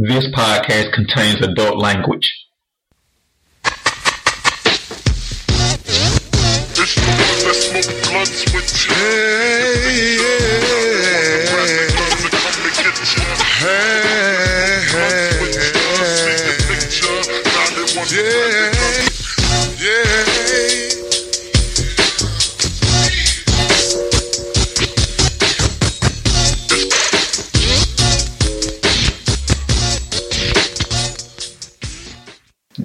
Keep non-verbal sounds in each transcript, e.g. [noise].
This podcast contains adult language.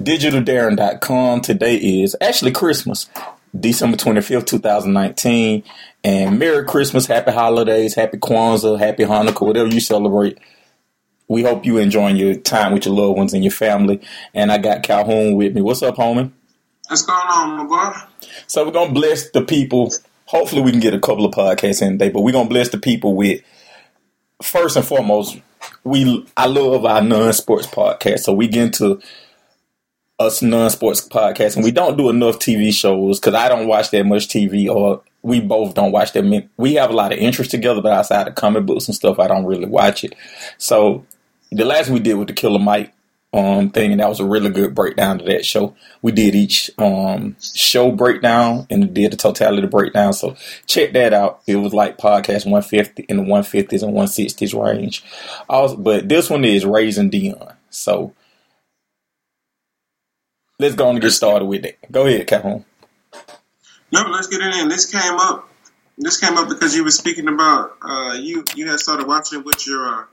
DigitalDarren.com. Today is actually Christmas, December 25th, 2019. And Merry Christmas, Happy Holidays, Happy Kwanzaa, Happy Hanukkah, whatever you celebrate. We hope you enjoying your time with your loved ones and your family. And I got Calhoun with me. What's up, homie? What's going on, my boy? So we're gonna bless the people. Hopefully, we can get a couple of podcasts in today, but we're gonna bless the people with first and foremost. We I love our non-sports podcast, so we get into us non-sports podcasts, and we don't do enough TV shows because I don't watch that much TV, or we both don't watch that. Many. We have a lot of interest together, but outside of comic books and stuff, I don't really watch it. So the last we did with the Killer Mike um thing, and that was a really good breakdown to that show. We did each um show breakdown and did the totality breakdown. So check that out. It was like podcast 150 in the 150s and 160s range. Also, but this one is Raising Dion. So let's go on and get started with it. Go ahead, Calhoun. No, let's get it in. This came up. This came up because you were speaking about uh, you. You had started watching with your uh,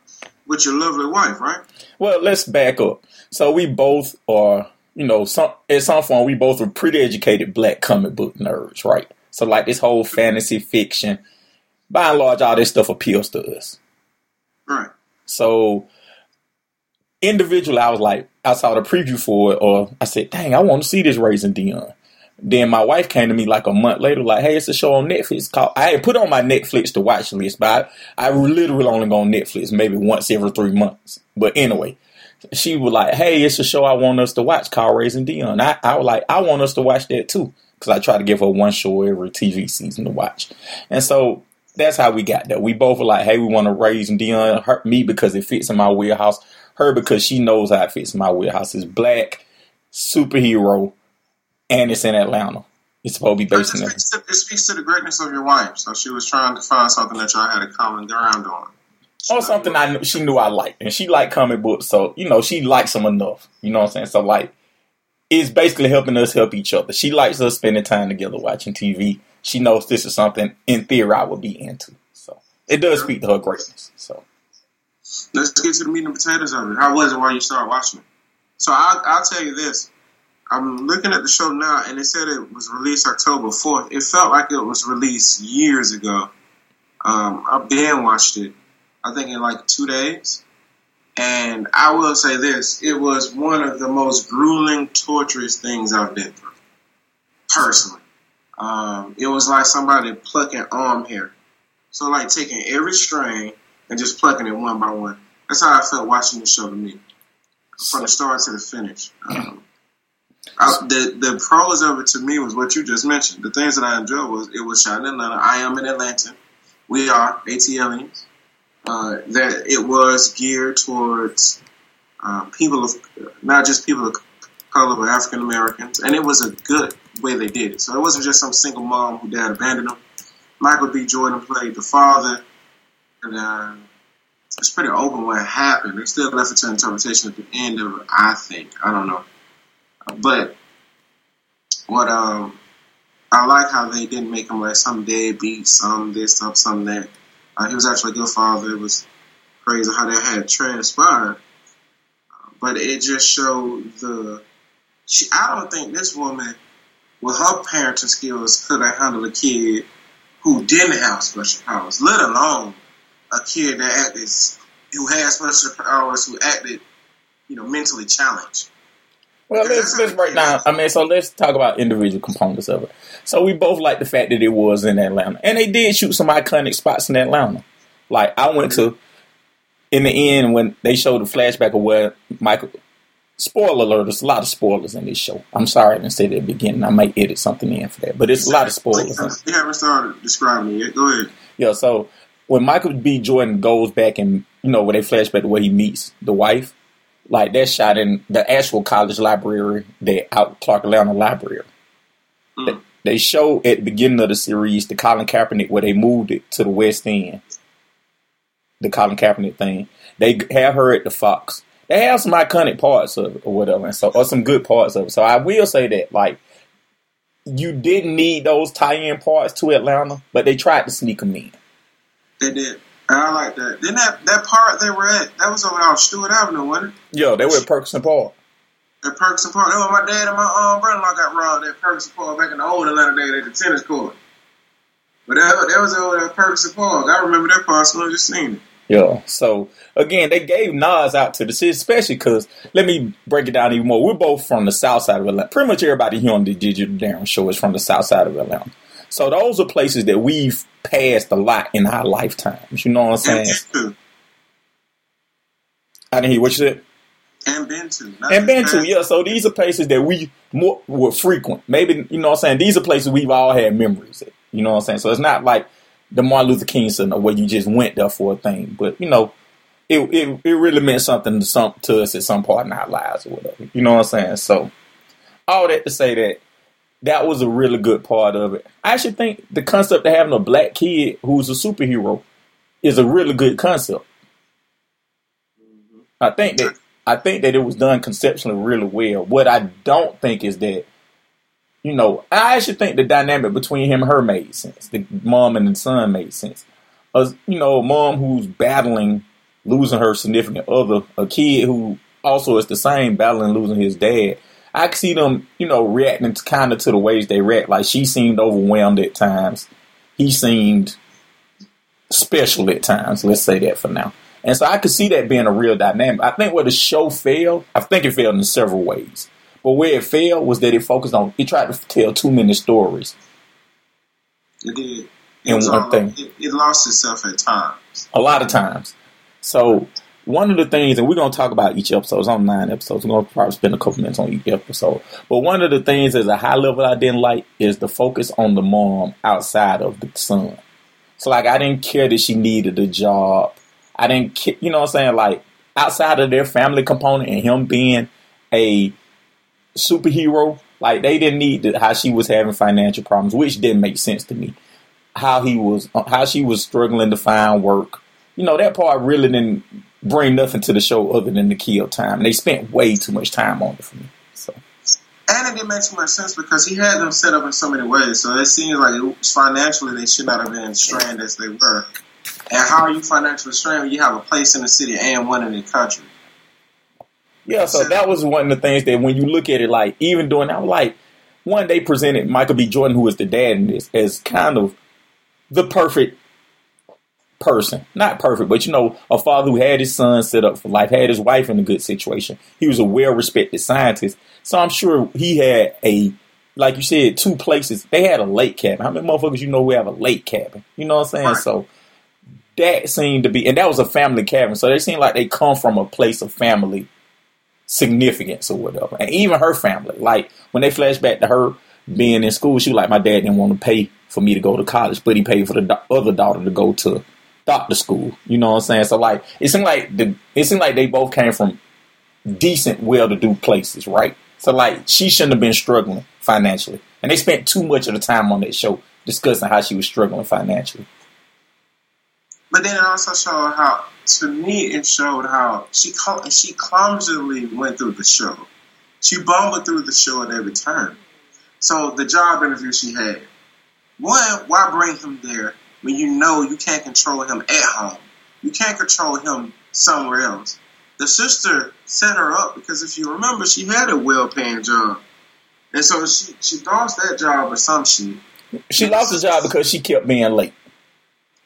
with your lovely wife, right? Well, let's back up. So we both are, you know, some at some point we both are pretty educated black comic book nerds, right? So like this whole fantasy fiction, by and large, all this stuff appeals to us. Right. So individually, I was like, I saw the preview for it, or I said, dang, I want to see this Raising Dion. Then my wife came to me like a month later, like, hey, it's a show on Netflix called. I had put on my Netflix to watch list, but I, I literally only go on Netflix maybe once every three months. But anyway, she was like, hey, it's a show I want us to watch called Raising Dion. I, I was like, I want us to watch that too. Because I try to give her one show every TV season to watch. And so that's how we got there. We both were like, hey, we want to raise Dion. hurt me because it fits in my wheelhouse. Her because she knows how it fits my wheelhouse. It's black, superhero, and it's in Atlanta. It's supposed to be based in speaks, to, it speaks to the greatness of your wife. So she was trying to find something that y'all had a common ground on. or something I knew, she knew I liked, and she liked comic books, so you know she likes them enough. You know what I'm saying? So like, it's basically helping us help each other. She likes us spending time together watching TV. She knows this is something in theory I would be into. So it does speak to her greatness. So Let's get to the meat and potatoes of it. How was it while you started watching it? So I'll, I'll tell you this. I'm looking at the show now, and it said it was released October 4th. It felt like it was released years ago. Um, I been watched it, I think in like two days. And I will say this: it was one of the most grueling, torturous things I've been through, personally. Um, it was like somebody plucking arm hair. So like taking every strain and just plucking it one by one. That's how I felt watching the show to me, from the start to the finish. Um, I, the the pros of it to me was what you just mentioned. The things that I enjoyed was it was shot in Atlanta. I am in Atlanta. We are ATLiens. Uh, that it was geared towards uh, people of not just people of color but African Americans, and it was a good way they did it. So it wasn't just some single mom who dad abandoned them. Michael B. Jordan played the father, and uh, it's pretty open what happened. They still left it to interpretation at the end of it. I think I don't know, but what um I like how they didn't make him like some deadbeat, some this, some some that. Uh, he was actually a good father. It was crazy how that had transpired, but it just showed the. She, I don't think this woman, with her parenting skills, could have handled a kid who didn't have special powers, let alone a kid that acted who has special powers who acted, you know, mentally challenged. Well, let's let's break down. I mean, so let's talk about individual components of it. So we both like the fact that it was in Atlanta, and they did shoot some iconic spots in Atlanta. Like I went to in the end when they showed the flashback of where Michael. Spoiler alert! There's a lot of spoilers in this show. I'm sorry I didn't say that at the beginning. I might edit something in for that, but it's a lot of spoilers. You haven't started describing it yet. Go ahead. Yeah, so when Michael B. Jordan goes back and you know when they flashback to where he meets the wife, like that shot in the actual college library, the out Clark Atlanta library. Mm. They, they show at the beginning of the series the Colin Kaepernick where they moved it to the West End. The Colin Kaepernick thing. They have her at the Fox. They have some iconic parts of it or whatever, and so or some good parts of it. So I will say that like you didn't need those tie-in parts to Atlanta, but they tried to sneak them in. They did. And I like that. Then that that part they were at, that was over off Stewart Avenue, wasn't it? Yeah, they were at Perkerson Park. At Perkerson Park. That was my dad and my um, brother-in-law got robbed at Perkerson Park back in the old Atlanta days at the tennis court. But that, that was over at Perkerson Park. I remember that part, so I just seen it. Yeah. So again, they gave Nas out to the city, especially because let me break it down even more. We're both from the south side of Atlanta. Pretty much everybody here on the Digital Darren Show is from the south side of Atlanta. So those are places that we've passed a lot in our lifetimes. You know what I'm saying? been to. I didn't hear what you said. And been to. And been to, yeah. So these are places that we more were frequent. Maybe you know what I'm saying. These are places we've all had memories. At, you know what I'm saying. So it's not like the Martin Luther King Center where you just went there for a thing, but you know, it it, it really meant something to some to us at some part in our lives or whatever. You know what I'm saying. So all that to say that that was a really good part of it. I actually think the concept of having a black kid who's a superhero is a really good concept. I think that I think that it was done conceptually really well. What I don't think is that, you know, I actually think the dynamic between him and her made sense. The mom and the son made sense. As you know, a mom who's battling losing her significant other, a kid who also is the same battling losing his dad. I could see them, you know, reacting kind of to the ways they react. Like she seemed overwhelmed at times. He seemed special at times. Let's say that for now. And so I could see that being a real dynamic. I think where the show failed, I think it failed in several ways. But where it failed was that it focused on, it tried to tell too many stories. It did. It, was one all- thing. It, it lost itself at times. A lot of times. So one of the things, and we're going to talk about each episode, it's on nine episodes. We're going to probably spend a couple minutes on each episode. But one of the things as a high level I didn't like is the focus on the mom outside of the son. So like I didn't care that she needed a job. I didn't care, you know what I'm saying? Like outside of their family component and him being a superhero, like they didn't need the, how she was having financial problems, which didn't make sense to me. How he was, uh, how she was struggling to find work. You know that part really didn't bring nothing to the show other than the kill time. And they spent way too much time on it for me. So And it didn't make too much sense because he had them set up in so many ways. So it seems like it financially they should not have been strained as they were. And how are you financially strained when you have a place in the city and one in the country? Yeah, so that was one of the things that when you look at it, like even doing that, like one they presented Michael B. Jordan, who is the dad in this, as kind of the perfect person. Not perfect, but you know, a father who had his son set up for life, had his wife in a good situation. He was a well respected scientist. So I'm sure he had a like you said, two places. They had a lake cabin. How many motherfuckers you know who have a lake cabin? You know what I'm saying? Right. So that seemed to be and that was a family cabin. So they seemed like they come from a place of family significance or whatever. And even her family, like when they flash back to her being in school, she was like, my dad didn't want to pay for me to go to college, but he paid for the do- other daughter to go to doctor school. You know what I'm saying? So like, it seemed like the it seemed like they both came from decent, well-to-do places, right? So like, she shouldn't have been struggling financially, and they spent too much of the time on that show discussing how she was struggling financially. But then it also showed how, to me, it showed how she she clumsily went through the show. She bumbled through the show at every turn. So the job interview she had, one, why bring him there when you know you can't control him at home? You can't control him somewhere else. The sister set her up because if you remember, she had a well-paying job, and so she she lost that job or some shit. She lost the job because she kept being late.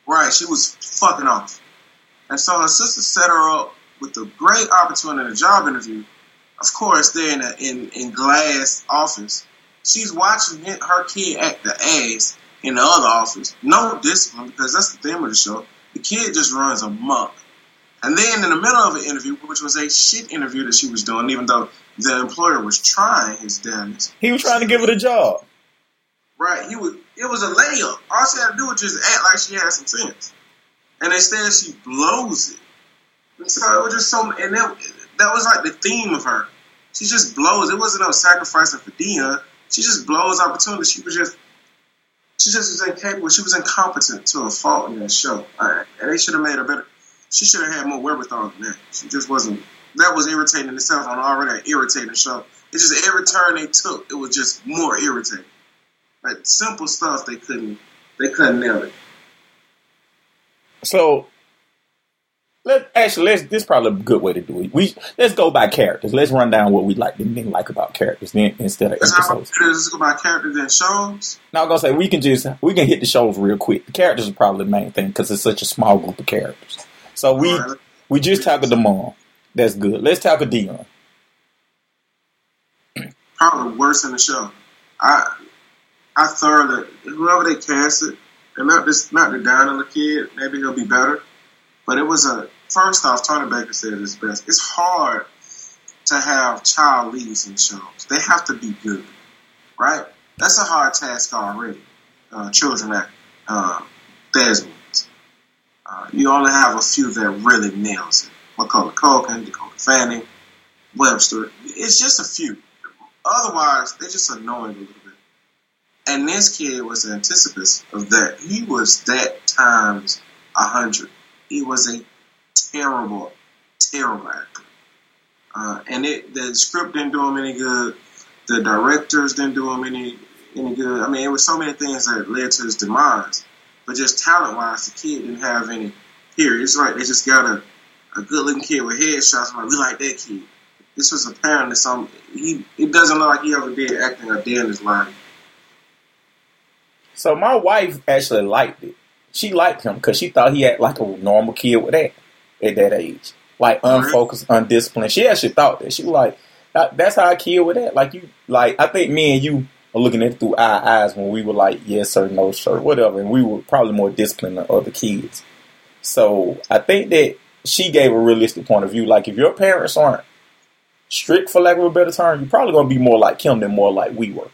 Right, she was fucking off. And so her sister set her up with a great opportunity in a job interview. Of course, they're in a in, in glass office. She's watching her kid act the ass in the other office. No discipline, because that's the theme of the show. The kid just runs amok. And then in the middle of an interview, which was a shit interview that she was doing, even though the employer was trying his damnedest. He was trying to give her the job. Right, he was. It was a layup. All she had to do was just act like she had some sense, and instead she blows it. And so it was just so. And then that was like the theme of her. She just blows. It wasn't no sacrificing for Dion. She just blows opportunities. She was just she just was incapable. She was incompetent to a fault in that show. and they should have made her better. She should have had more wherewithal than that. She just wasn't. That was irritating in itself on already an irritating show. It's just every turn they took, it was just more irritating. Like simple stuff, they couldn't. They couldn't nail it. So let actually let's this is probably a good way to do it. We let's go by characters. Let's run down what we like and didn't like about characters then instead of episodes. Let's go by characters and shows. Now I'm gonna say we can just we can hit the shows real quick. The characters are probably the main thing because it's such a small group of characters. So we Alright. we just tackled the mom. That's good. Let's talk tackle Dion. Probably worse in the show. I I thoroughly whoever they casted, and not this not the down on the kid, maybe he'll be better. But it was a first off, Tony Baker said it's best. It's hard to have child leads in shows. They have to be good, right? That's a hard task already. Uh, children act uh, thespians. Uh, you only have a few that really nails it. Macaulay Culkin, Dakota Fanning, Webster. It's just a few. Otherwise, they're just annoying a little bit. And this kid was the antithesis of that. He was that times a hundred. He was a terrible, terrible actor. Uh, and it, the script didn't do him any good. The directors didn't do him any any good. I mean, it was so many things that led to his demise. But just talent wise, the kid didn't have any. Here, it's right. They just got a, a good looking kid with headshots. I'm like, we like that kid. This was apparently some. He it doesn't look like he ever did acting a day in his life. So my wife actually liked it. She liked him because she thought he had like a normal kid with that at that age, like unfocused, undisciplined. She actually thought that. She was like, that, "That's how I kid with that." Like you, like I think me and you are looking at it through our eyes when we were like, "Yes sir, no sir, whatever," and we were probably more disciplined than other kids. So I think that she gave a realistic point of view. Like if your parents aren't strict, for lack of a better term, you're probably going to be more like him than more like we were.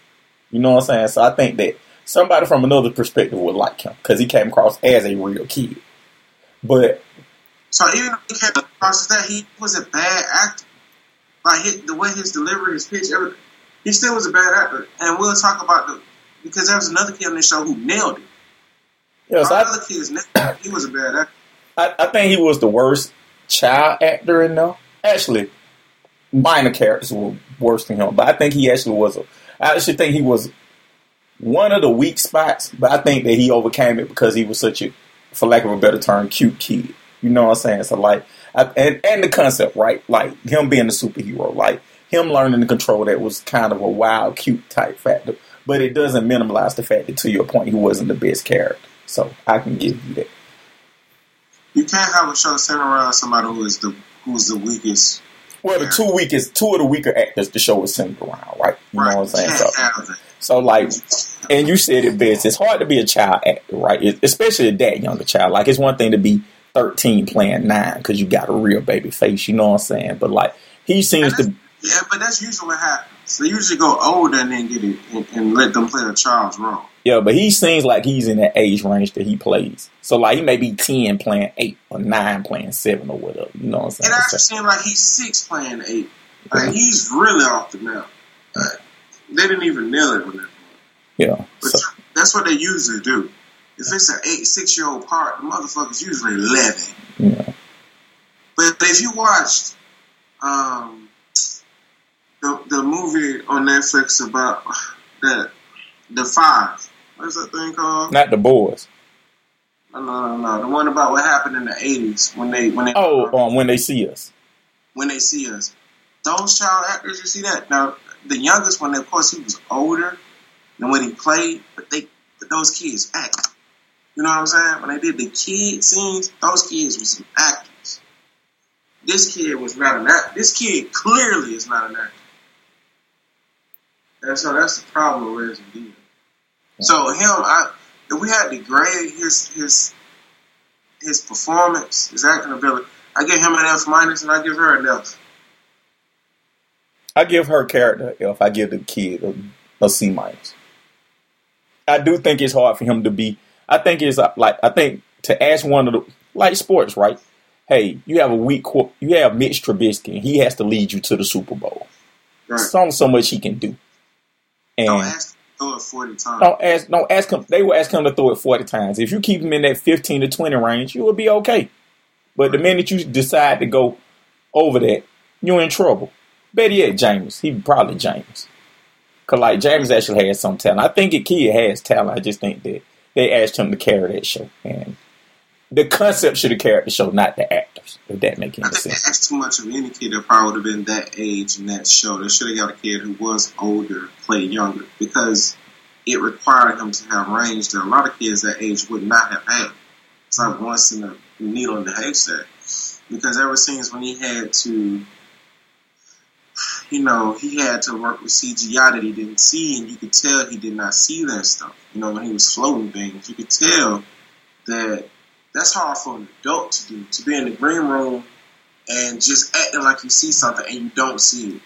You know what I'm saying? So I think that somebody from another perspective would like him because he came across as a real kid. But So even if he came across as that, he was a bad actor. Like his, the way his delivery, his pitch, everything, he still was a bad actor. And we'll talk about the because there was another kid on this show who nailed it. yeah, so other kids. He was a bad actor. I, I think he was the worst child actor in there. Actually, minor characters were worse than him, but I think he actually was. A, I actually think he was one of the weak spots, but I think that he overcame it because he was such a, for lack of a better term, cute kid. You know what I'm saying? So like, I, and and the concept, right? Like him being a superhero, like him learning to control that was kind of a wild, cute type factor. But it doesn't minimize the fact that, to your point, he wasn't the best character. So I can give you that. You can't have a show centered around somebody who is the who's the weakest. Well, the two weakest, two of the weaker actors the show was centered around, right? You right. know what I'm saying? So, can't have that. so like, and you said it best. It's hard to be a child actor, right? It, especially a that younger child. Like, it's one thing to be 13 playing nine because you got a real baby face. You know what I'm saying? But like, he seems to. Yeah, but that's usually what happens. They usually go older and then get it and, and let them play a child's role. Yeah, but he seems like he's in that age range that he plays. So like, he may be 10 playing eight or nine playing seven or whatever. You know what I'm saying? It actually seems like he's six playing eight. Like he's really off the map. Like, they didn't even nail it with that. yeah. But So, that's what they usually do. If it's an eight, six year old part, the motherfucker's usually eleven. yeah. But if you watched um, the the movie on Netflix about that the five, what's that thing called? Not the boys. No, no, no, no. The one about what happened in the eighties when they when they Oh, um, when they see us. when they see us. Those child actors, you see that now. The youngest one, of course, he was older than when he played, but they but those kids act. You know what I'm saying? When they did the kid scenes, those kids were some actors. This kid was not an actor. This kid clearly is not an actor. And so that's the problem with Resident Evil. So him, I if we had to grade his his his performance, his acting ability, I give him an F minus and I give her an F. I give her character F. I give the kid a, a C minus. I do think it's hard for him to be. I think it's uh, like I think to ask one of the like sports, right? hey, you have a weak, qu- you have Mitch Trubisky, and he has to lead you to the Super Bowl. Right. There's only so much he can do. And Don't ask him to throw it 40 times. don't ask, don't ask him. They will ask him to throw it forty times. If you keep him in that fifteen to twenty range, you will be okay. But the minute you decide to go over that, you're in trouble. Better yet, James. He probably James. Cause like James actually has some talent. I think a kid has talent. I just think that they asked him to carry that show, and the concept should have carried the show, not the actors. If that makes I any think sense. that's too much of any kid that probably would have been that age in that show. They should have got a kid who was older, play younger, because it required him to have range that a lot of kids that age would not have had. It's like once in a needle in the haystack. Because ever since when he had to, you know, he had to work with CGI that he didn't see, and you could tell he did not see that stuff. You know, when he was floating things, you could tell that that's hard for an adult to do. To be in the green room and just acting like you see something and you don't see it.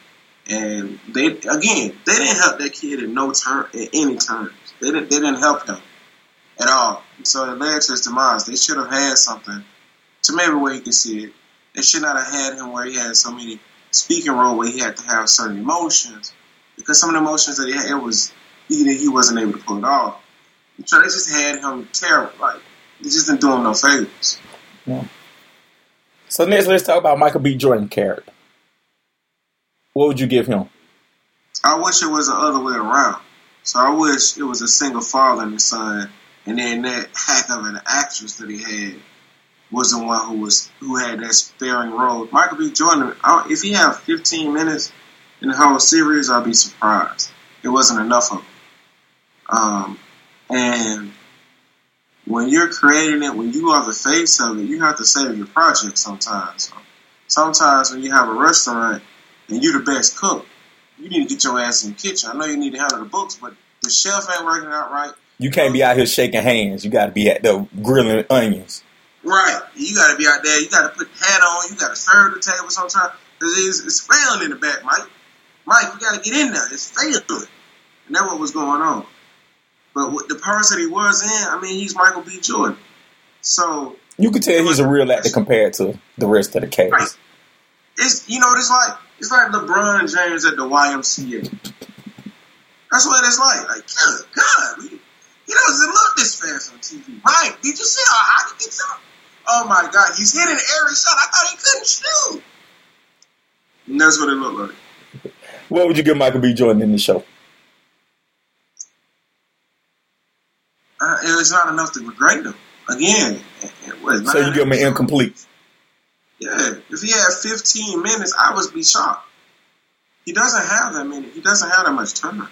And they again, they didn't help that kid in no turn at any terms. They didn't they didn't help him at all. So it led to his demise. They should have had something to maybe where he could see it. They should not have had him where he had so many speaking role where he had to have certain emotions. Because some of the emotions that he had it was he he wasn't able to pull it off. So they just had him terrible. Like they just didn't do him no favors. Yeah. So next, let's talk about Michael B. Jordan character. What would you give him? I wish it was the other way around. So I wish it was a single father and son, and then that [laughs] hack of an actress that he had was the one who was who had that sparing role. Michael B. Jordan, if he had 15 minutes in the whole series, I'd be surprised. It wasn't enough of him. Um, and when you're creating it, when you are the face of it, you have to save your project sometimes. So sometimes when you have a restaurant and you're the best cook, you need to get your ass in the kitchen. I know you need to handle the books, but the chef ain't working out right. You can't be out here shaking hands. You got to be at the grilling onions. Right. You got to be out there. You got to put the hat on. You got to serve the table sometimes. Because it's, it's failing in the back, Mike. Mike, you got to get in there. It's failing. And that's what was going on. But what the person he was in, I mean, he's Michael B. Jordan. So You could tell he's a real actor compared to the rest of the cast. Right. it's you know it's like it's like LeBron James at the YMCA. That's what it's like. Like good God, he, doesn't look this fast on TV. Mike, did you see how high he gets up? Oh my God, he's hitting every shot. I thought he couldn't shoot. And that's what it looked like. What would you give Michael B. Jordan in the show? Uh, it was not enough to regrade him. Again, it, it was So you give him an incomplete. Yeah, if he had 15 minutes, I would be shocked. He doesn't have that many. He doesn't have that much time.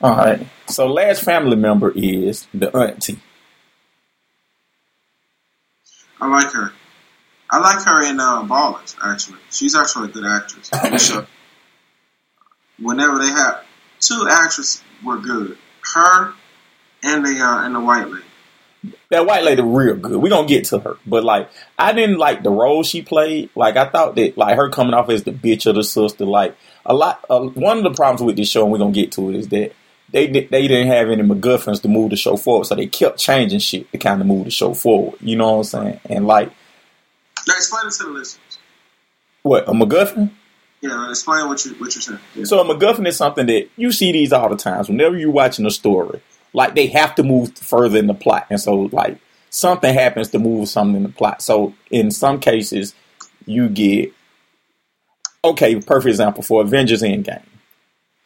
All right. So last family member is the auntie. I like her. I like her in uh, Ballers. Actually, she's actually a good actress. [laughs] show. Whenever they have two actresses were good, her and the uh, and the white lady. That white lady real good. We gonna get to her, but like I didn't like the role she played. Like I thought that like her coming off as the bitch of the sister. Like a lot. Uh, one of the problems with this show, and we're gonna get to it, is that they they didn't have any MacGuffins to move the show forward, so they kept changing shit to kind of move the show forward. You know what I'm saying? And like Now explain it to the listeners. what a MacGuffin. Yeah, explain what you what you're saying. Yeah. So a MacGuffin is something that you see these all the times. Whenever you're watching a story, like they have to move further in the plot, and so like something happens to move something in the plot. So in some cases, you get okay. Perfect example for Avengers Endgame.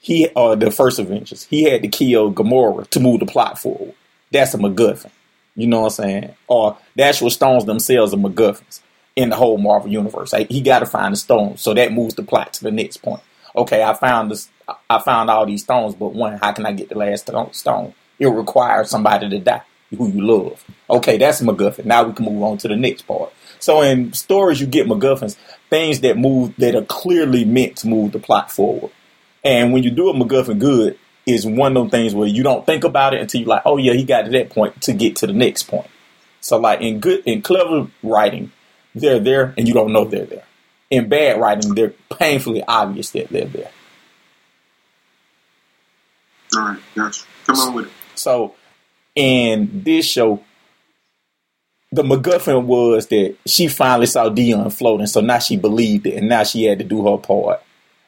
He or the first Avengers, he had to kill Gamora to move the plot forward. That's a MacGuffin. You know what I'm saying? Or the actual stones themselves are MacGuffins in the whole Marvel universe. Like, he got to find the stones, so that moves the plot to the next point. Okay, I found this. I found all these stones, but one, how can I get the last stone? It requires somebody to die who you love. Okay, that's MacGuffin. Now we can move on to the next part. So in stories, you get MacGuffins, things that move that are clearly meant to move the plot forward. And when you do a MacGuffin good, is one of those things where you don't think about it until you're like, oh yeah, he got to that point to get to the next point. So like in good in clever writing, they're there and you don't know they're there. In bad writing, they're painfully obvious that they're there. All right, gotcha. Come on with it. So in this show, the MacGuffin was that she finally saw Dion floating, so now she believed it, and now she had to do her part.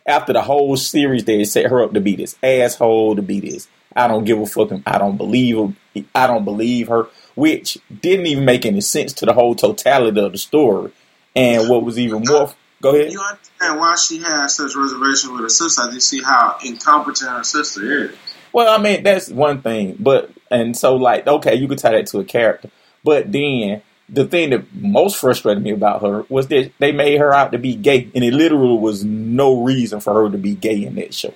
After the whole series, they set her up to be this asshole, to be this. I don't give a fucking. I don't believe her. I don't believe her, which didn't even make any sense to the whole totality of the story. And what was even more. Go ahead. You understand why she has such reservation with her sister? I just see how incompetent her sister is. Well, I mean that's one thing, but and so like okay, you could tie that to a character, but then the thing that most frustrated me about her was that they made her out to be gay, and it literally was no reason for her to be gay in that show.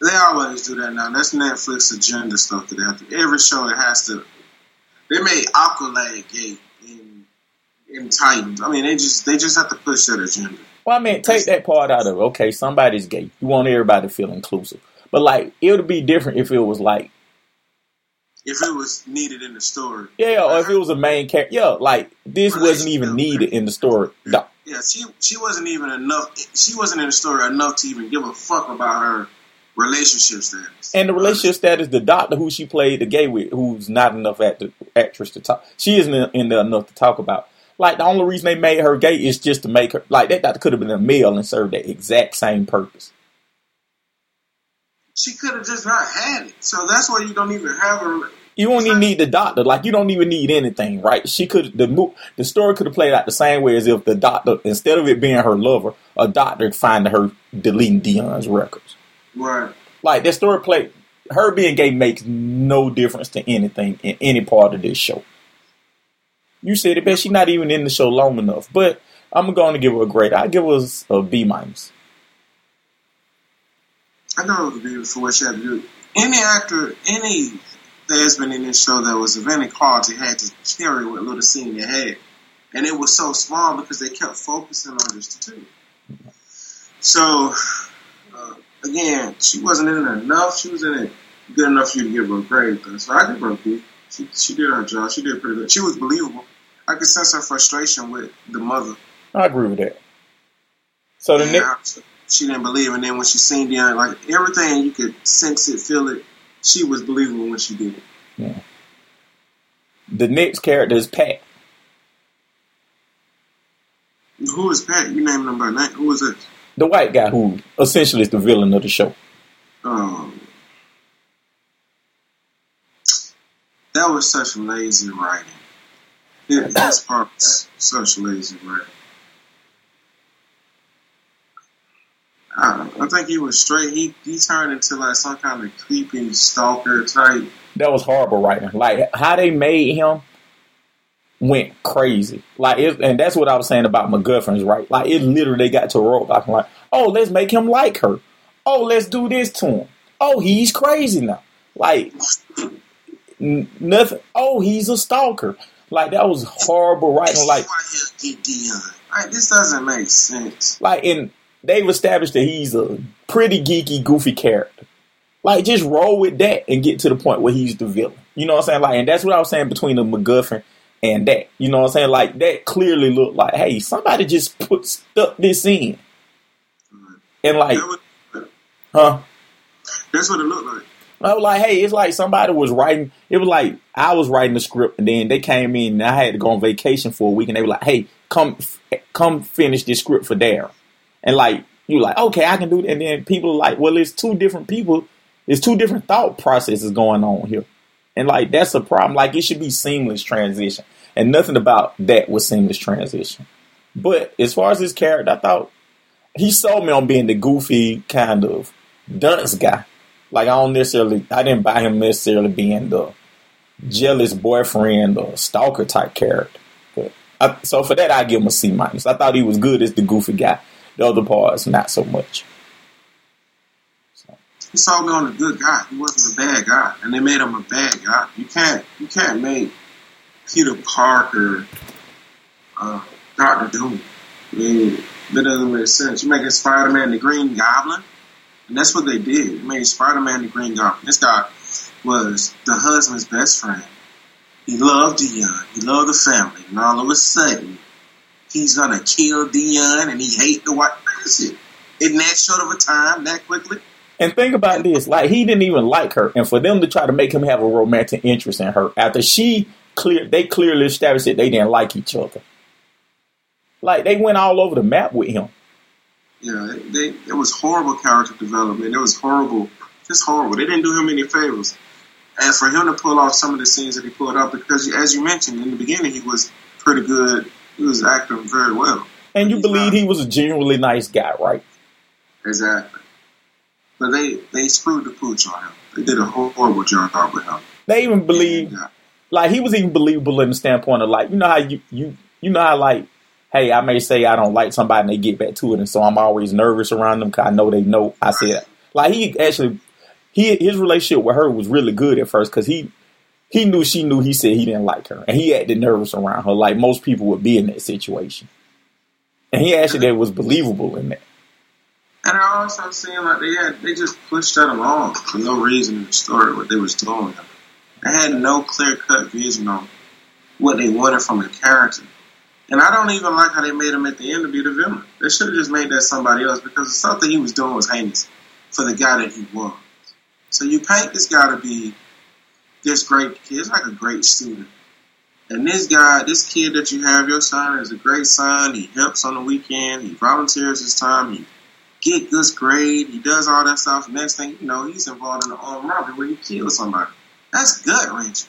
They always do that now. That's Netflix agenda stuff that they have to. Every show it has to. They made Aqualad gay in in Titans. I mean, they just they just have to push that agenda. Well, I mean, take that part out of it. Okay, somebody's gay. You want everybody to feel inclusive, but like it would be different if it was like if it was needed in the story. Yeah, or if it was a main character. Yeah, like this wasn't even needed in the story. Yeah, yeah, she she wasn't even enough. She wasn't in the story enough to even give a fuck about her relationship status. And the relationship status, the doctor who she played the gay with, who's not enough act- actress to talk. She isn't in there enough to talk about. Like the only reason they made her gay is just to make her like that doctor could have been a male and served that exact same purpose. She could have just not had it. So that's why you don't even have her. You don't even need the doctor. Like you don't even need anything, right? She could the the story could have played out the same way as if the doctor, instead of it being her lover, a doctor finding her deleting Dion's records. Right. Like that story played. Her being gay makes no difference to anything in any part of this show. You said it best. She's not even in the show long enough. But I'm going to give her a grade. I give her a B minus. I know it would be for what she had to do. Any actor, any that's been in this show that was of any quality had to carry what little scene they had. And it was so small because they kept focusing on the two. So, uh, again, she wasn't in it enough. She was in it good enough for you to give her a grade, though. So I give her a B. She, she did her job. She did pretty good. She was believable. I could sense her frustration with the mother. I agree with that. So the yeah, next, she didn't believe, and then when she seen Dion, like everything, you could sense it, feel it. She was believable when she did it. Yeah. The next character is Pat. Who is Pat? You named him by name. Who is it? The white guy who essentially is the villain of the show. Um, that was such lazy writing. His part was such lazy writing. I, I think he was straight. He he turned into like some kind of creepy stalker type. That was horrible writing. Like how they made him went crazy. Like it, and that's what I was saying about MacGuffin's right. Like it literally got to a roadblock. I'm like, oh, let's make him like her. Oh, let's do this to him. Oh, he's crazy now. Like n- nothing. Oh, he's a stalker. Like that was horrible writing. Like, like this doesn't make sense. Like in they've established that he's a pretty geeky, goofy character. Like, just roll with that and get to the point where he's the villain. You know what I'm saying? Like, and that's what I was saying between the MacGuffin and that. You know what I'm saying? Like, that clearly looked like, hey, somebody just put stuck this in. And like, huh? That's what it looked like. I was like, hey, it's like somebody was writing. It was like I was writing the script, and then they came in, and I had to go on vacation for a week, and they were like, hey, come, come finish this script for Daryl. And like you like, okay, I can do it. And then people like, well, it's two different people. It's two different thought processes going on here. And like that's a problem. Like it should be seamless transition. And nothing about that was seamless transition. But as far as his character, I thought he sold me on being the goofy kind of dunce guy. Like I don't necessarily I didn't buy him necessarily being the jealous boyfriend or stalker type character. But I, so for that I give him a C minus. I thought he was good as the goofy guy. The other parts, not so much. He saw me on a good guy. He wasn't a bad guy, and they made him a bad guy. You can't, you can't make Peter Parker uh, Doctor Doom. I mean, that doesn't make sense. You make Spider Man the Green Goblin, and that's what they did. They made Spider Man the Green Goblin. This guy was the husband's best friend. He loved Dion. He loved the family, and all of a sudden, he's gonna kill Dion and he hate the white person. In that short of a time, that quickly. And think about this, like he didn't even like her, and for them to try to make him have a romantic interest in her after she clear they clearly established that they didn't like each other. Like they went all over the map with him. Yeah, they it was horrible character development. It was horrible, just horrible. They didn't do him any favors. And for him to pull off some of the scenes that he pulled off, because as you mentioned in the beginning, he was pretty good. He was acting very well. And you believe he was a genuinely nice guy, right? Exactly. But they they screwed the pooch on him. They did a horrible job with him. They even believe, yeah. like he was even believable in the standpoint of like, you know how you you you know how like, hey, I may say I don't like somebody and they get back to it, and so I'm always nervous around them because I know they know I said like he actually he his relationship with her was really good at first because he he knew she knew he said he didn't like her and he acted nervous around her like most people would be in that situation, and he actually that was believable in that. And I also seemed like they had they just pushed that along for no reason in the story what they was doing. They had no clear cut vision on what they wanted from the character. And I don't even like how they made him at the end to be the villain. They should have just made that somebody else because something he was doing was heinous for the guy that he was. So you paint this guy to be this great kid, it's like a great student. And this guy, this kid that you have, your son, is a great son. He helps on the weekend. He volunteers his time. He get good grade. He does all that stuff. Next thing you know, he's involved in an armed robbery where he kills somebody. That's gut wrenching.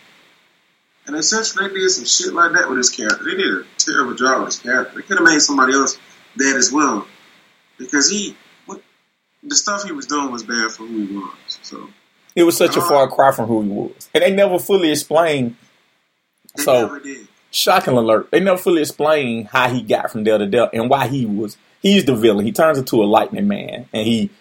And essentially, they did some shit like that with his character. They did a terrible job with his character. They could have made somebody else dead as well, because he, what, the stuff he was doing was bad for who he was. So it was such a far uh-huh. cry from who he was, and they never fully explained. They so, shocking alert! They never fully explained how he got from there to there and why he was he's the villain. He turns into a lightning man and he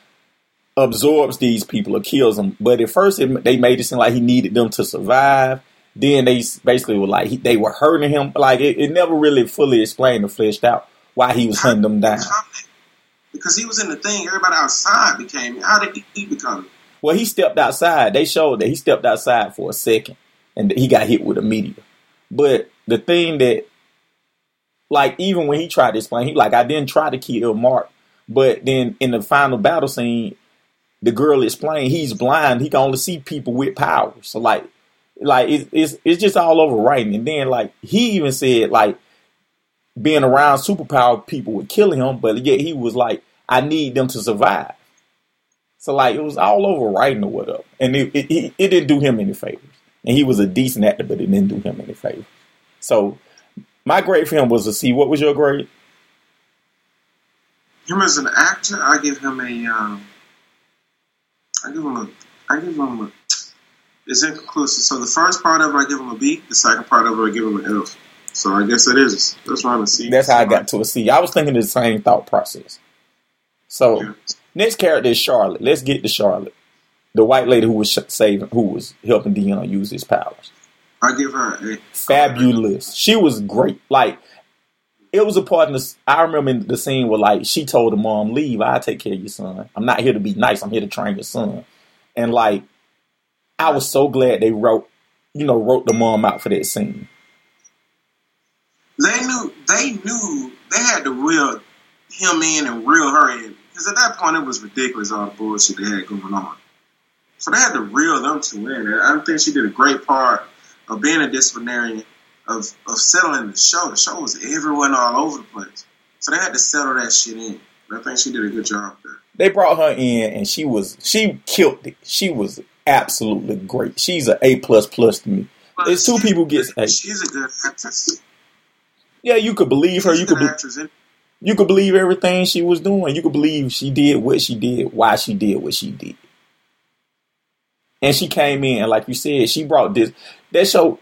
absorbs these people or kills them. But at first, it, they made it seem like he needed them to survive. Then they basically were like he, they were hurting him. Like it, it, never really fully explained or fleshed out why he was hunting them down. Because he was in the thing, everybody outside became. How did he become? Well, he stepped outside. They showed that he stepped outside for a second, and he got hit with a meteor. But the thing that like even when he tried to explain, he like I didn't try to kill Mark, but then in the final battle scene, the girl explained he's blind. He can only see people with power. So like, like it's it's it's just all over writing. And then like he even said like being around superpower people would kill him, but yet he was like, I need them to survive. So like it was all over writing or whatever, and it it, it, it didn't do him any favors. And he was a decent actor, but it didn't do him any favors. So my grade for him was a C. What was your grade? Him as an actor, I give him a. Um, I give him a. I give him a. It's inconclusive. So the first part of it, I give him a B. The second part of it, I give him an F. So I guess it is. That's why I'm a C. That's how I got to a C. I was thinking the same thought process. So yeah. Next character is Charlotte. Let's get to Charlotte, the white lady who was saving, who was helping Dion use his powers. I give her a fabulous. She was great. Like it was a part in the. I remember the scene where like she told the mom, "Leave. I take care of your son. I'm not here to be nice. I'm here to train your son." And like, I was so glad they wrote, you know, wrote the mom out for that scene. They knew. They knew they had to reel him in and reel her in because at that point it was ridiculous all the bullshit they had going on. So they had to reel them two in. And I think she did a great part of being a disciplinarian, of of settling the show. The show was everyone all over the place, so they had to settle that shit in. I think she did a good job there. They brought her in, and she was she killed it. She was absolutely great. She's an A plus plus to me. But There's two people get A. She's a good actress. Yeah, you could believe her. You could be, you could believe everything she was doing. You could believe she did what she did, why she did what she did. And she came in, and like you said, she brought this that show.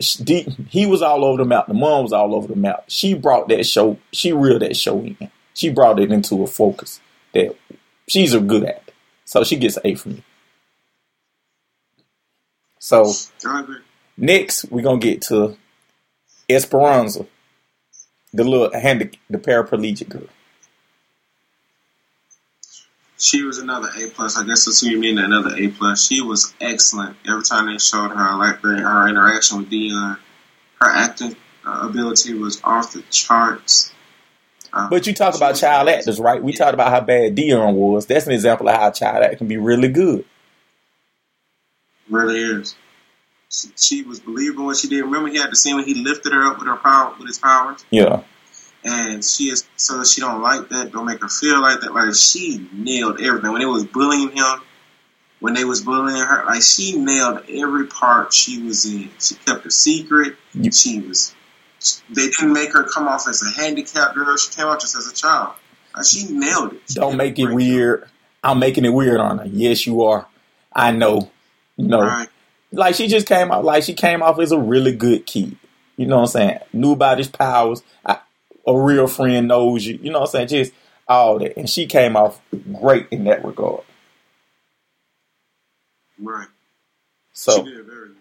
He was all over the map. The mom was all over the map. She brought that show. She reeled that show in. She brought it into a focus that she's a good at. So she gets A from me. So next we're gonna get to Esperanza, the little hand the paraplegic girl. She was another A plus. I guess that's what you mean, another A plus. She was excellent every time they showed her. I like her interaction with Dion. Her acting uh, ability was off the charts. Uh, but you talk about child actors, right? We yeah. talked about how bad Dion was. That's an example of how child act can be really good. Really is. She, she was believing what she did. Remember, he had the scene when he lifted her up with her power, with his powers, Yeah. and she is so she don't like that. Don't make her feel like that. Like she nailed everything when it was bullying him. When they was bullying her, like she nailed every part she was in. She kept a secret. You- She was. They didn't make her come off as a handicapped girl. She came off just as a child. Like she nailed it. She Don't make it weird. I'm making it weird on her. Yes, you are. I know. No. Right. Like she just came out like she came off as a really good kid. You know what I'm saying? Knew about his powers. I, a real friend knows you. You know what I'm saying? Just all that. And she came off great in that regard. Right. she So did very good.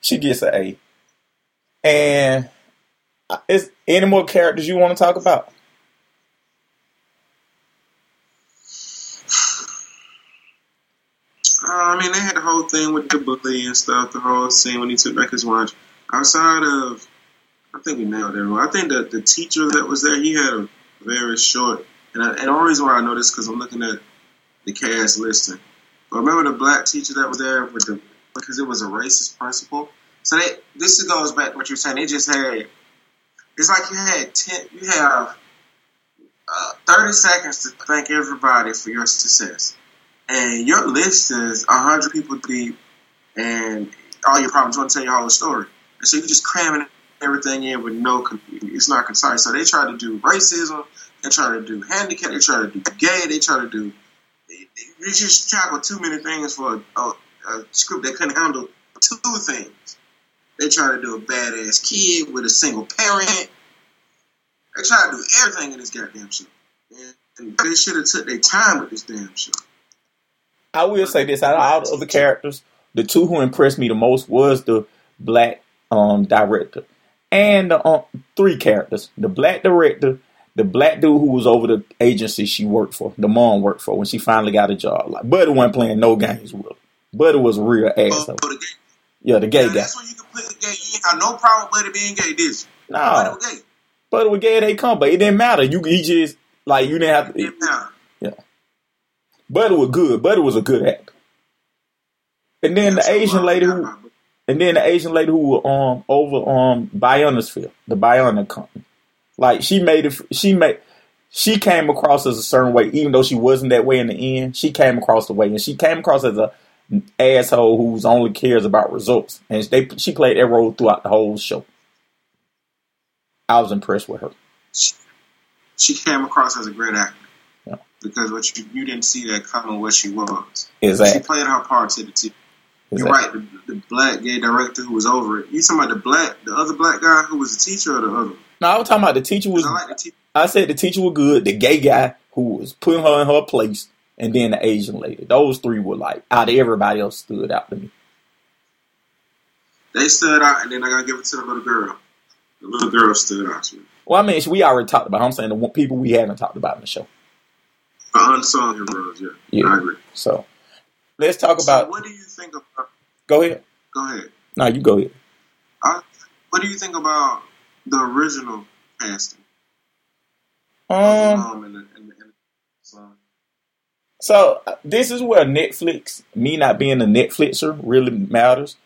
she gets an A. And uh, is any more characters you want to talk about? Uh, I mean, they had the whole thing with the bully and stuff. The whole scene when he took back his watch. Outside of, I think we nailed everyone. I think that the teacher that was there, he had a very short. And, I, and the only reason why I know this because I'm looking at the cast listing. But remember the black teacher that was there with the because it was a racist principal. So they this goes back to what you're saying. They just had. It's like you had ten. You have uh, 30 seconds to thank everybody for your success and your list is hundred people deep, and all your problems want to tell your whole story, and so you're just cramming everything in with no, it's not concise. So they try to do racism, they try to do handicap, they try to do gay, they try to do, they, just tackle too many things for a, a, a script that couldn't handle two things. They try to do a badass kid with a single parent. They try to do everything in this goddamn show. And they should have took their time with this damn show. I will say this: out of all the other characters, the two who impressed me the most was the black um, director, and the um, three characters: the black director, the black dude who was over the agency she worked for, the mom worked for when she finally got a job. Like Buddy wasn't playing no games with her. Buddy was a real Oh, asshole. the gay. Yeah, the gay Yeah, guy. that's when you can put the gay. You ain't got no problem with Buddy being gay, did you? Buddy No, was gay. Buddy was gay. They come, but it didn't matter. You he just like you didn't have to. Didn't matter. Buddy was good. Buddy was a good actor. And then the Asian what lady who And then the Asian lady who was um over um Bionosphere, the Bionic company, like she made it. She made she came across as a certain way, even though she wasn't that way in the end. She came across the way, and she came across as a asshole who's only cares about results. And they she played that role throughout the whole show. I was impressed with her. She, she came across as a great actor. Because what you, you didn't see that coming what she was. Exactly. She played her part to the T. You're exactly. right. The, the black gay director who was over it. You talking about the black, the other black guy who was the teacher or the other? No, I was talking about the teacher was. I like the teacher. I said the teacher was good. The gay guy who was putting her in her place, and then the Asian lady. Those three were like out of everybody else stood out to me. They stood out, and then I gotta give it to the little girl. The little girl stood out to me. Well, I mean, we already talked about. I'm saying the people we haven't talked about in the show. The unsung heroes, yeah. Yeah. I agree. So let's talk So about. what do you think about? Go ahead. Go ahead. No, you go ahead. I, what do you think about the original casting? Um. Um, and the, and the, and the? So uh, this is where Netflix, me not being a Netflixer, really matters.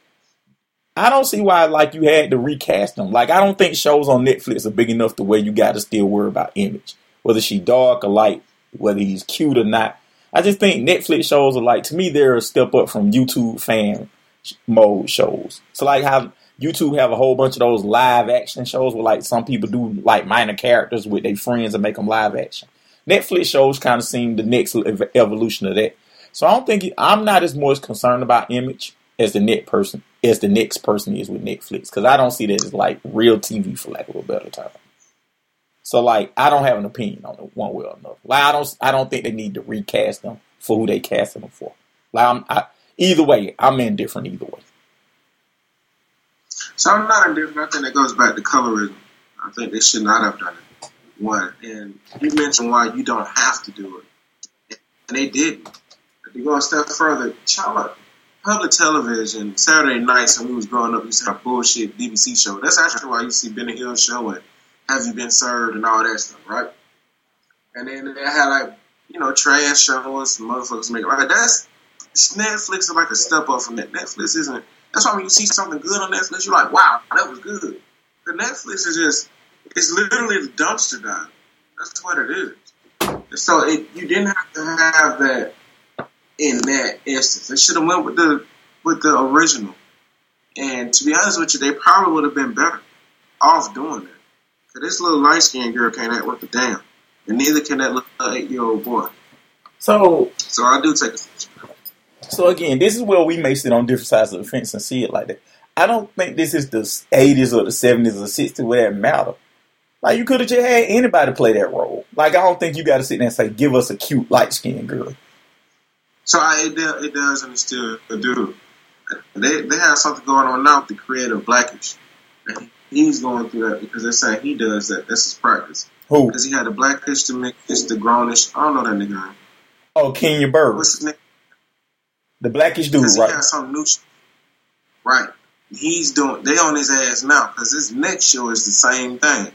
I don't see why like you had to recast them. Like I don't think shows on Netflix are big enough to where you got to still worry about image, whether she dark or light, whether he's cute or not. I just think Netflix shows are like to me they're a step up from YouTube fan mode shows. So like how YouTube have a whole bunch of those live action shows where like some people do like minor characters with their friends and make them live action. Netflix shows kind of seem the next ev- evolution of that. So I don't think I'm not as much concerned about image as the net person as the next person is with Netflix because I don't see that as like real TV for lack of a better term. So like I don't have an opinion on it one way or another. Like I don't I don't think they need to recast them for who they casted them for. Like I'm, I, either way, I'm indifferent either way. So I'm not indifferent. I think that goes back to colorism. I think they should not have done it. One, and you mentioned why you don't have to do it, and they didn't. If you go a step further, child, public television, Saturday nights when we was growing up, we used to have bullshit BBC show. That's actually why you see Benny Hill show and Have You Been Served and all that stuff, right? And then they had like, you know, trash shows, motherfuckers make right. That's Netflix is like a step up from that. Netflix isn't. That's why when you see something good on Netflix, you're like, wow, that was good. The Netflix is just, it's literally the dumpster dive. That's what it is. So it, you didn't have to have that in that instance. They should have went with the with the original. And to be honest with you, they probably would have been better off doing that. This little light skinned girl can't act worth a damn, and neither can that little eight year old boy. So, So I do take a so again, this is where we may sit on different sides of the fence and see it like that. I don't think this is the '80s or the '70s or '60s where that matter. Like you could have just had anybody play that role. Like I don't think you got to sit there and say, "Give us a cute light skinned girl." So I, it, it does and it still do. They they have something going on now with the creator Blackish. And he's going through that because they're saying he does that. That's his practice. Who? Because he had a Blackish to make this the grownish. I don't know that nigga. Oh, Kenya Barris, What's his name? the blackish dude, Because he right? has some new. Sh- right. He's doing. They on his ass now because his next show is the same thing.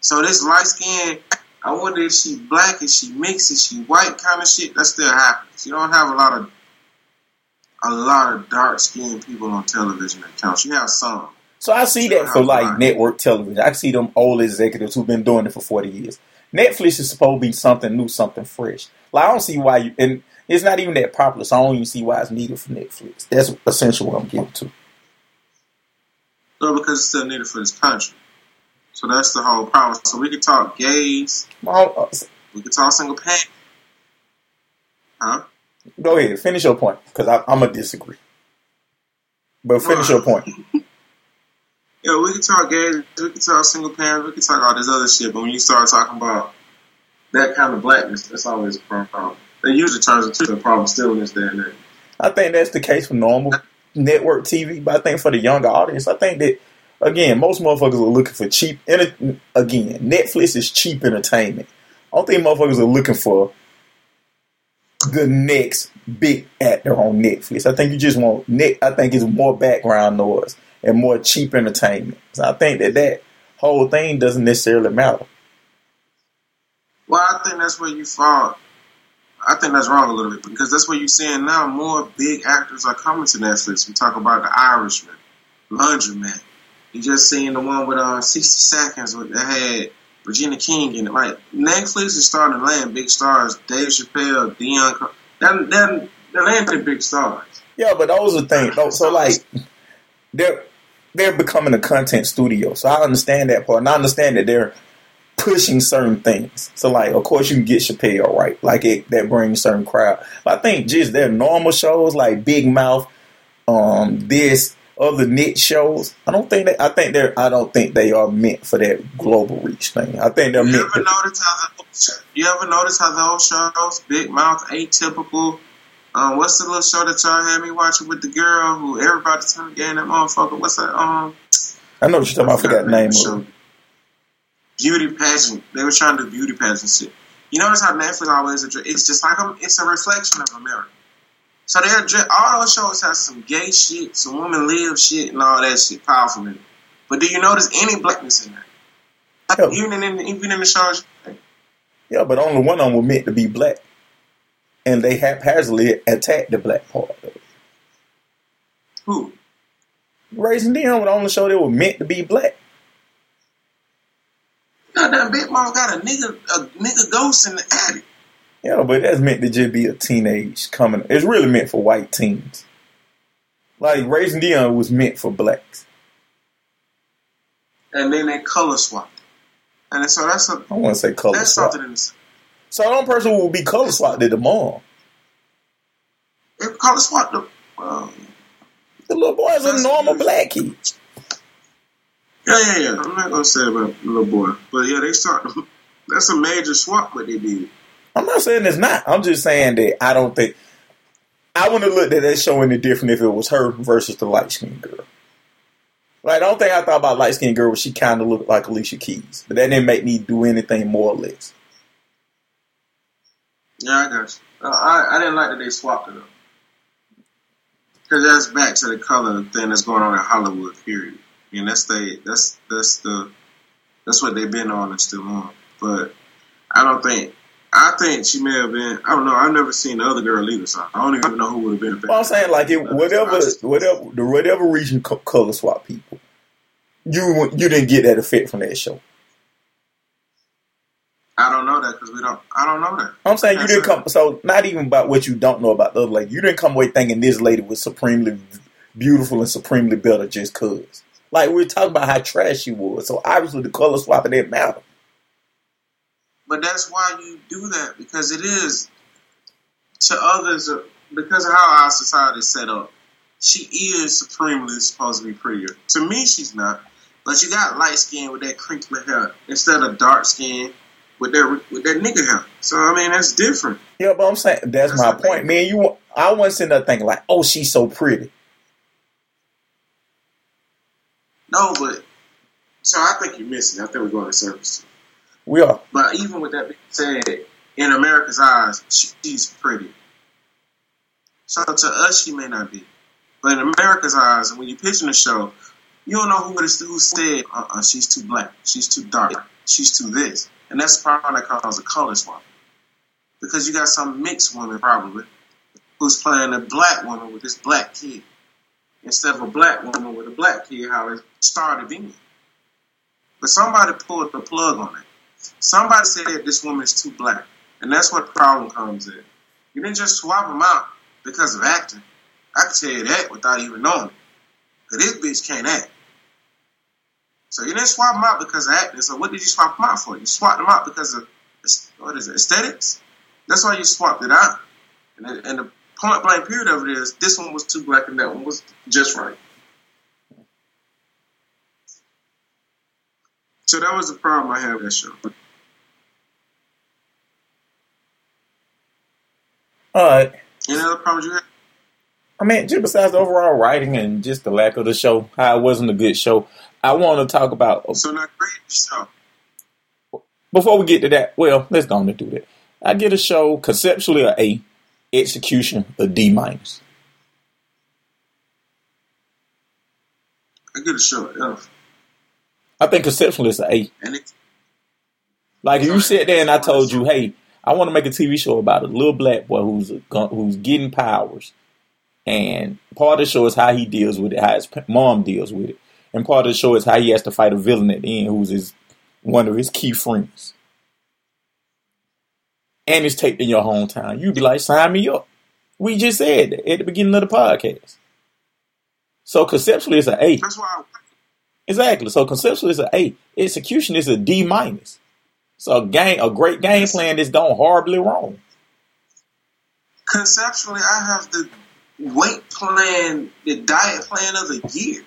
So this light skin. I wonder if she black, is she mixed, is she white kind of shit. That still happens. You don't have a lot of a lot of dark skinned people on television that counts. You have some. So I see that for like network television. I see them old executives who've been doing it for forty years. Netflix is supposed to be something new, something fresh. Like I don't see why you and it's not even that popular, so I don't even see why it's needed for Netflix. That's essentially what I'm getting to. Well, because it's still needed for this country. So that's the whole problem. So we could talk gays, Well, uh, we could talk single parent. Huh? Go ahead, finish your point because I'm gonna disagree. But finish your point. [laughs] Yeah, we can talk gays, we can talk single parents, we can talk all this other shit, but when you start talking about that kind of blackness, that's always a problem. It usually turns into a problem still in this day and age. I think that's the case for normal network TV, but I think for the younger audience, I think that again, most motherfuckers are looking for cheap. enter- Again, Netflix is cheap entertainment. I don't think motherfuckers are looking for the next big actor on Netflix. I think you just want net. I think it's more background noise and more cheap entertainment. So I think that that whole thing doesn't necessarily matter. Well, I think that's where you fall. I think that's wrong a little bit because that's what you're seeing now. More big actors are coming to Netflix. We talk about The Irishman, Laundromat. You just seen the one with uh, Seven Seconds with, that had Regina King in it. Like Netflix is starting to land big stars. Dave Chappelle, Dion. Cro- They're, they're, they're landing big stars. Yeah, but those are things. So like, they're they're becoming a content studio. So I understand that part, and I understand that they're pushing certain things. So like, of course, you can get Chappelle right, like it that brings certain crowd. But I think just their normal shows like Big Mouth, um, this other niche shows. I don't think that. I think they're. I don't think they are meant for that global reach thing. I think they're You meant. ever For, notice how the, you ever notice how those shows, Big Mouth, Atypical, um, what's the little show that y'all had me watching with the girl who everybody turned gay in that motherfucker? What's that? Um, I know what you're talking about. I forgot the name of. show. it. Beauty pageant. They were trying to do beauty pageant shit. You notice how Netflix always address, it's just like a, it's a reflection of America. So they address, all those shows have some gay shit, some woman live shit, and all that shit powerful in it. But do you notice any blackness in that? Yeah. Even in even in the shows, Yeah, but only one of them were meant to be black, and they haphazardly attacked the black part. of it. who? Raising Dion was the only show that was meant to be black. Goddamn, Big Mouth got a nigga, a nigga ghost in the attic. Yeah, but that's meant to just be a teenage coming. It's really meant for white teens. Like Raising Dion was meant for blacks. And then they color swapped. And so that's a I want to say color that's swap. something So the only person who would be color swapped is the mom. they color swapped the um, The little boy is a normal black kid. Yeah, yeah, yeah. I'm not gonna say about the little boy. But yeah, they start that's a major swap what they did. I'm not saying it's not. I'm just saying that I don't think I wouldn't have looked at that show any different if it was her versus the light skinned girl. Like, I don't think I thought about light skinned girl. Was she kind of looked like Alicia Keys, but that didn't make me do anything more or less. Yeah, I got you. Uh, I, I didn't like that they swapped it up. Because that's back to the color thing that's going on in Hollywood, period. And that's they that's that's the that's what they've been on and still on. But I don't think I think she may have been. I don't know. I've never seen the other girl either, so I don't even know who would have been. Well, I'm saying like it, whatever, whatever, the whatever reason color swap people, you you didn't get that effect from that show. I don't know that because we don't. I don't know that. I'm saying you didn't come. So not even about what you don't know about the other lady. You didn't come away thinking this lady was supremely beautiful and supremely better just cause. Like we are talking about how trash she was. So obviously the color swapping didn't matter. But that's why you do that because it is to others uh, because of how our society is set up. She is supremely supposed to be prettier. To me, she's not. But you got light skin with that crinkly hair instead of dark skin with that with that nigga hair. So I mean, that's different. Yeah, but I'm saying that's, that's my point, man. You, I wasn't sitting there thinking like, oh, she's so pretty. No, but so I think you're missing. I think we're going to service. We are. But even with that being said, in America's eyes, she's pretty. So to us, she may not be. But in America's eyes, when you're pitching a show, you don't know who it is who said, uh-uh, she's too black, she's too dark, she's too this. And that's that causes a color swap. Because you got some mixed woman, probably, who's playing a black woman with this black kid. Instead of a black woman with a black kid, how it started being. But somebody pulled the plug on it. Somebody said this woman is too black, and that's what the problem comes in. You didn't just swap them out because of acting. I can tell you that without even knowing it. Cause this bitch can't act. So you didn't swap them out because of acting. So what did you swap them out for? You swapped them out because of what is it, aesthetics? That's why you swapped it out. And the, and the point blank period of it is this one was too black and that one was just right. So that was the problem I had with that show. All right. Any other problems you had? I mean, just besides the overall writing and just the lack of the show, how it wasn't a good show, I want to talk about. So not great show. Before we get to that, well, let's go on and do that. I get a show conceptually a A, execution a D minus. I get a show an F. I think conceptually it's an A. Like if you sit there and I told you, hey, I want to make a TV show about a little black boy who's a, who's getting powers, and part of the show is how he deals with it, how his mom deals with it, and part of the show is how he has to fight a villain at the end, who's his one of his key friends, and it's taped in your hometown. You'd be like, sign me up. We just said at the beginning of the podcast. So conceptually, it's an A. That's why. I- Exactly. So conceptually it's an A. Execution is a D minus. So a game, a great game plan that's gone horribly wrong. Conceptually, I have the weight plan, the diet plan of the year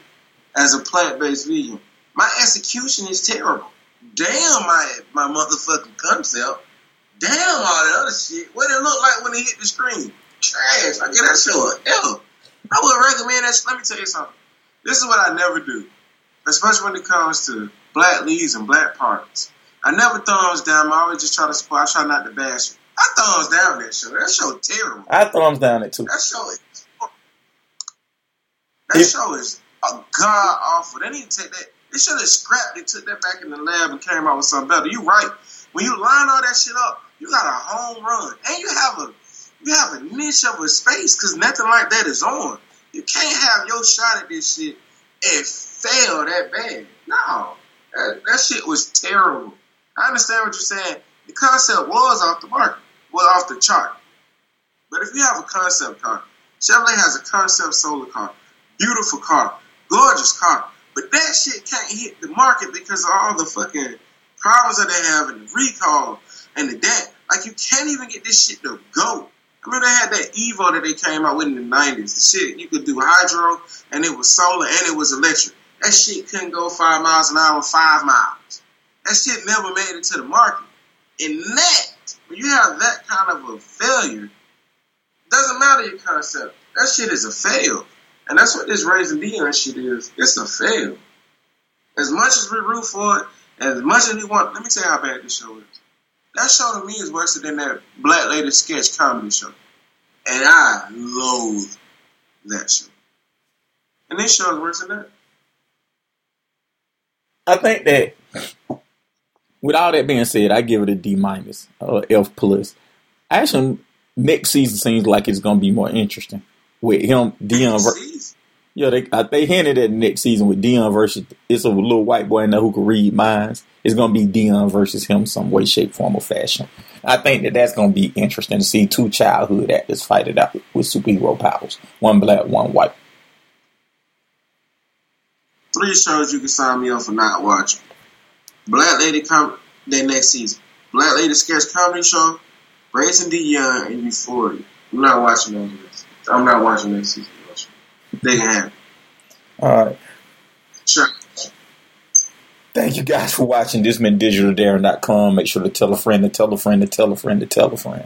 as a plant based vegan. My execution is terrible. Damn my my motherfucking concept. Damn all that other shit. What it look like when it hit the screen? Trash. I get that show L. I would recommend that. Let me tell you something. This is what I never do especially when it comes to black leads and black parties. I never thumbs down. I always just try to support. I try not to bash it. I thumbs down that show. That show terrible. I thumbs down it too. That show is. That yeah. show is a god awful. They to take that. They should have scrapped it, took that back in the lab, and came out with something better. You're right. When you line all that shit up, you got a home run, and you have a you have a niche of a space because nothing like that is on. You can't have your shot at this shit and fail that bad. No, that, that shit was terrible. I understand what you're saying. The concept was off the market, was off the chart. But if you have a concept car, Chevrolet has a concept solar car, beautiful car, gorgeous car, but that shit can't hit the market because of all the fucking problems that they have and the recall and the debt. Like you can't even get this shit to go. I mean, they had that Evo that they came out with in the nineties. The shit you could do hydro and it was solar and it was electric. That shit couldn't go five miles an hour, five miles. That shit never made it to the market. And that, when you have that kind of a failure, doesn't matter your concept. That shit is a fail. And that's what this raising Dion shit is. It's a fail. As much as we root for it, as much as we want, let me tell you how bad this show is. That show to me is worse than that Black Lady sketch comedy show. And I loathe that show. And this show is worse than that. I think that with all that being said, I give it a D minus or F plus. Actually, next season seems like it's going to be more interesting with him Dion. Ver- yeah, they uh, they hinted at next season with Dion versus it's a little white boy in there who can read minds. It's going to be Dion versus him some way, shape, form, or fashion. I think that that's going to be interesting to see two childhood actors fight it out with superhero powers, one black, one white. Three shows you can sign me up for not watching. Black Lady come their next season. Black Lady sketch comedy show, Raising Young, and Euphoria. I'm not watching those. I'm not watching next season. They can have. All right. Sure. Thank you guys for watching. This has been digitaldarren.com. Make sure to tell a friend to tell a friend to tell a friend to tell a friend.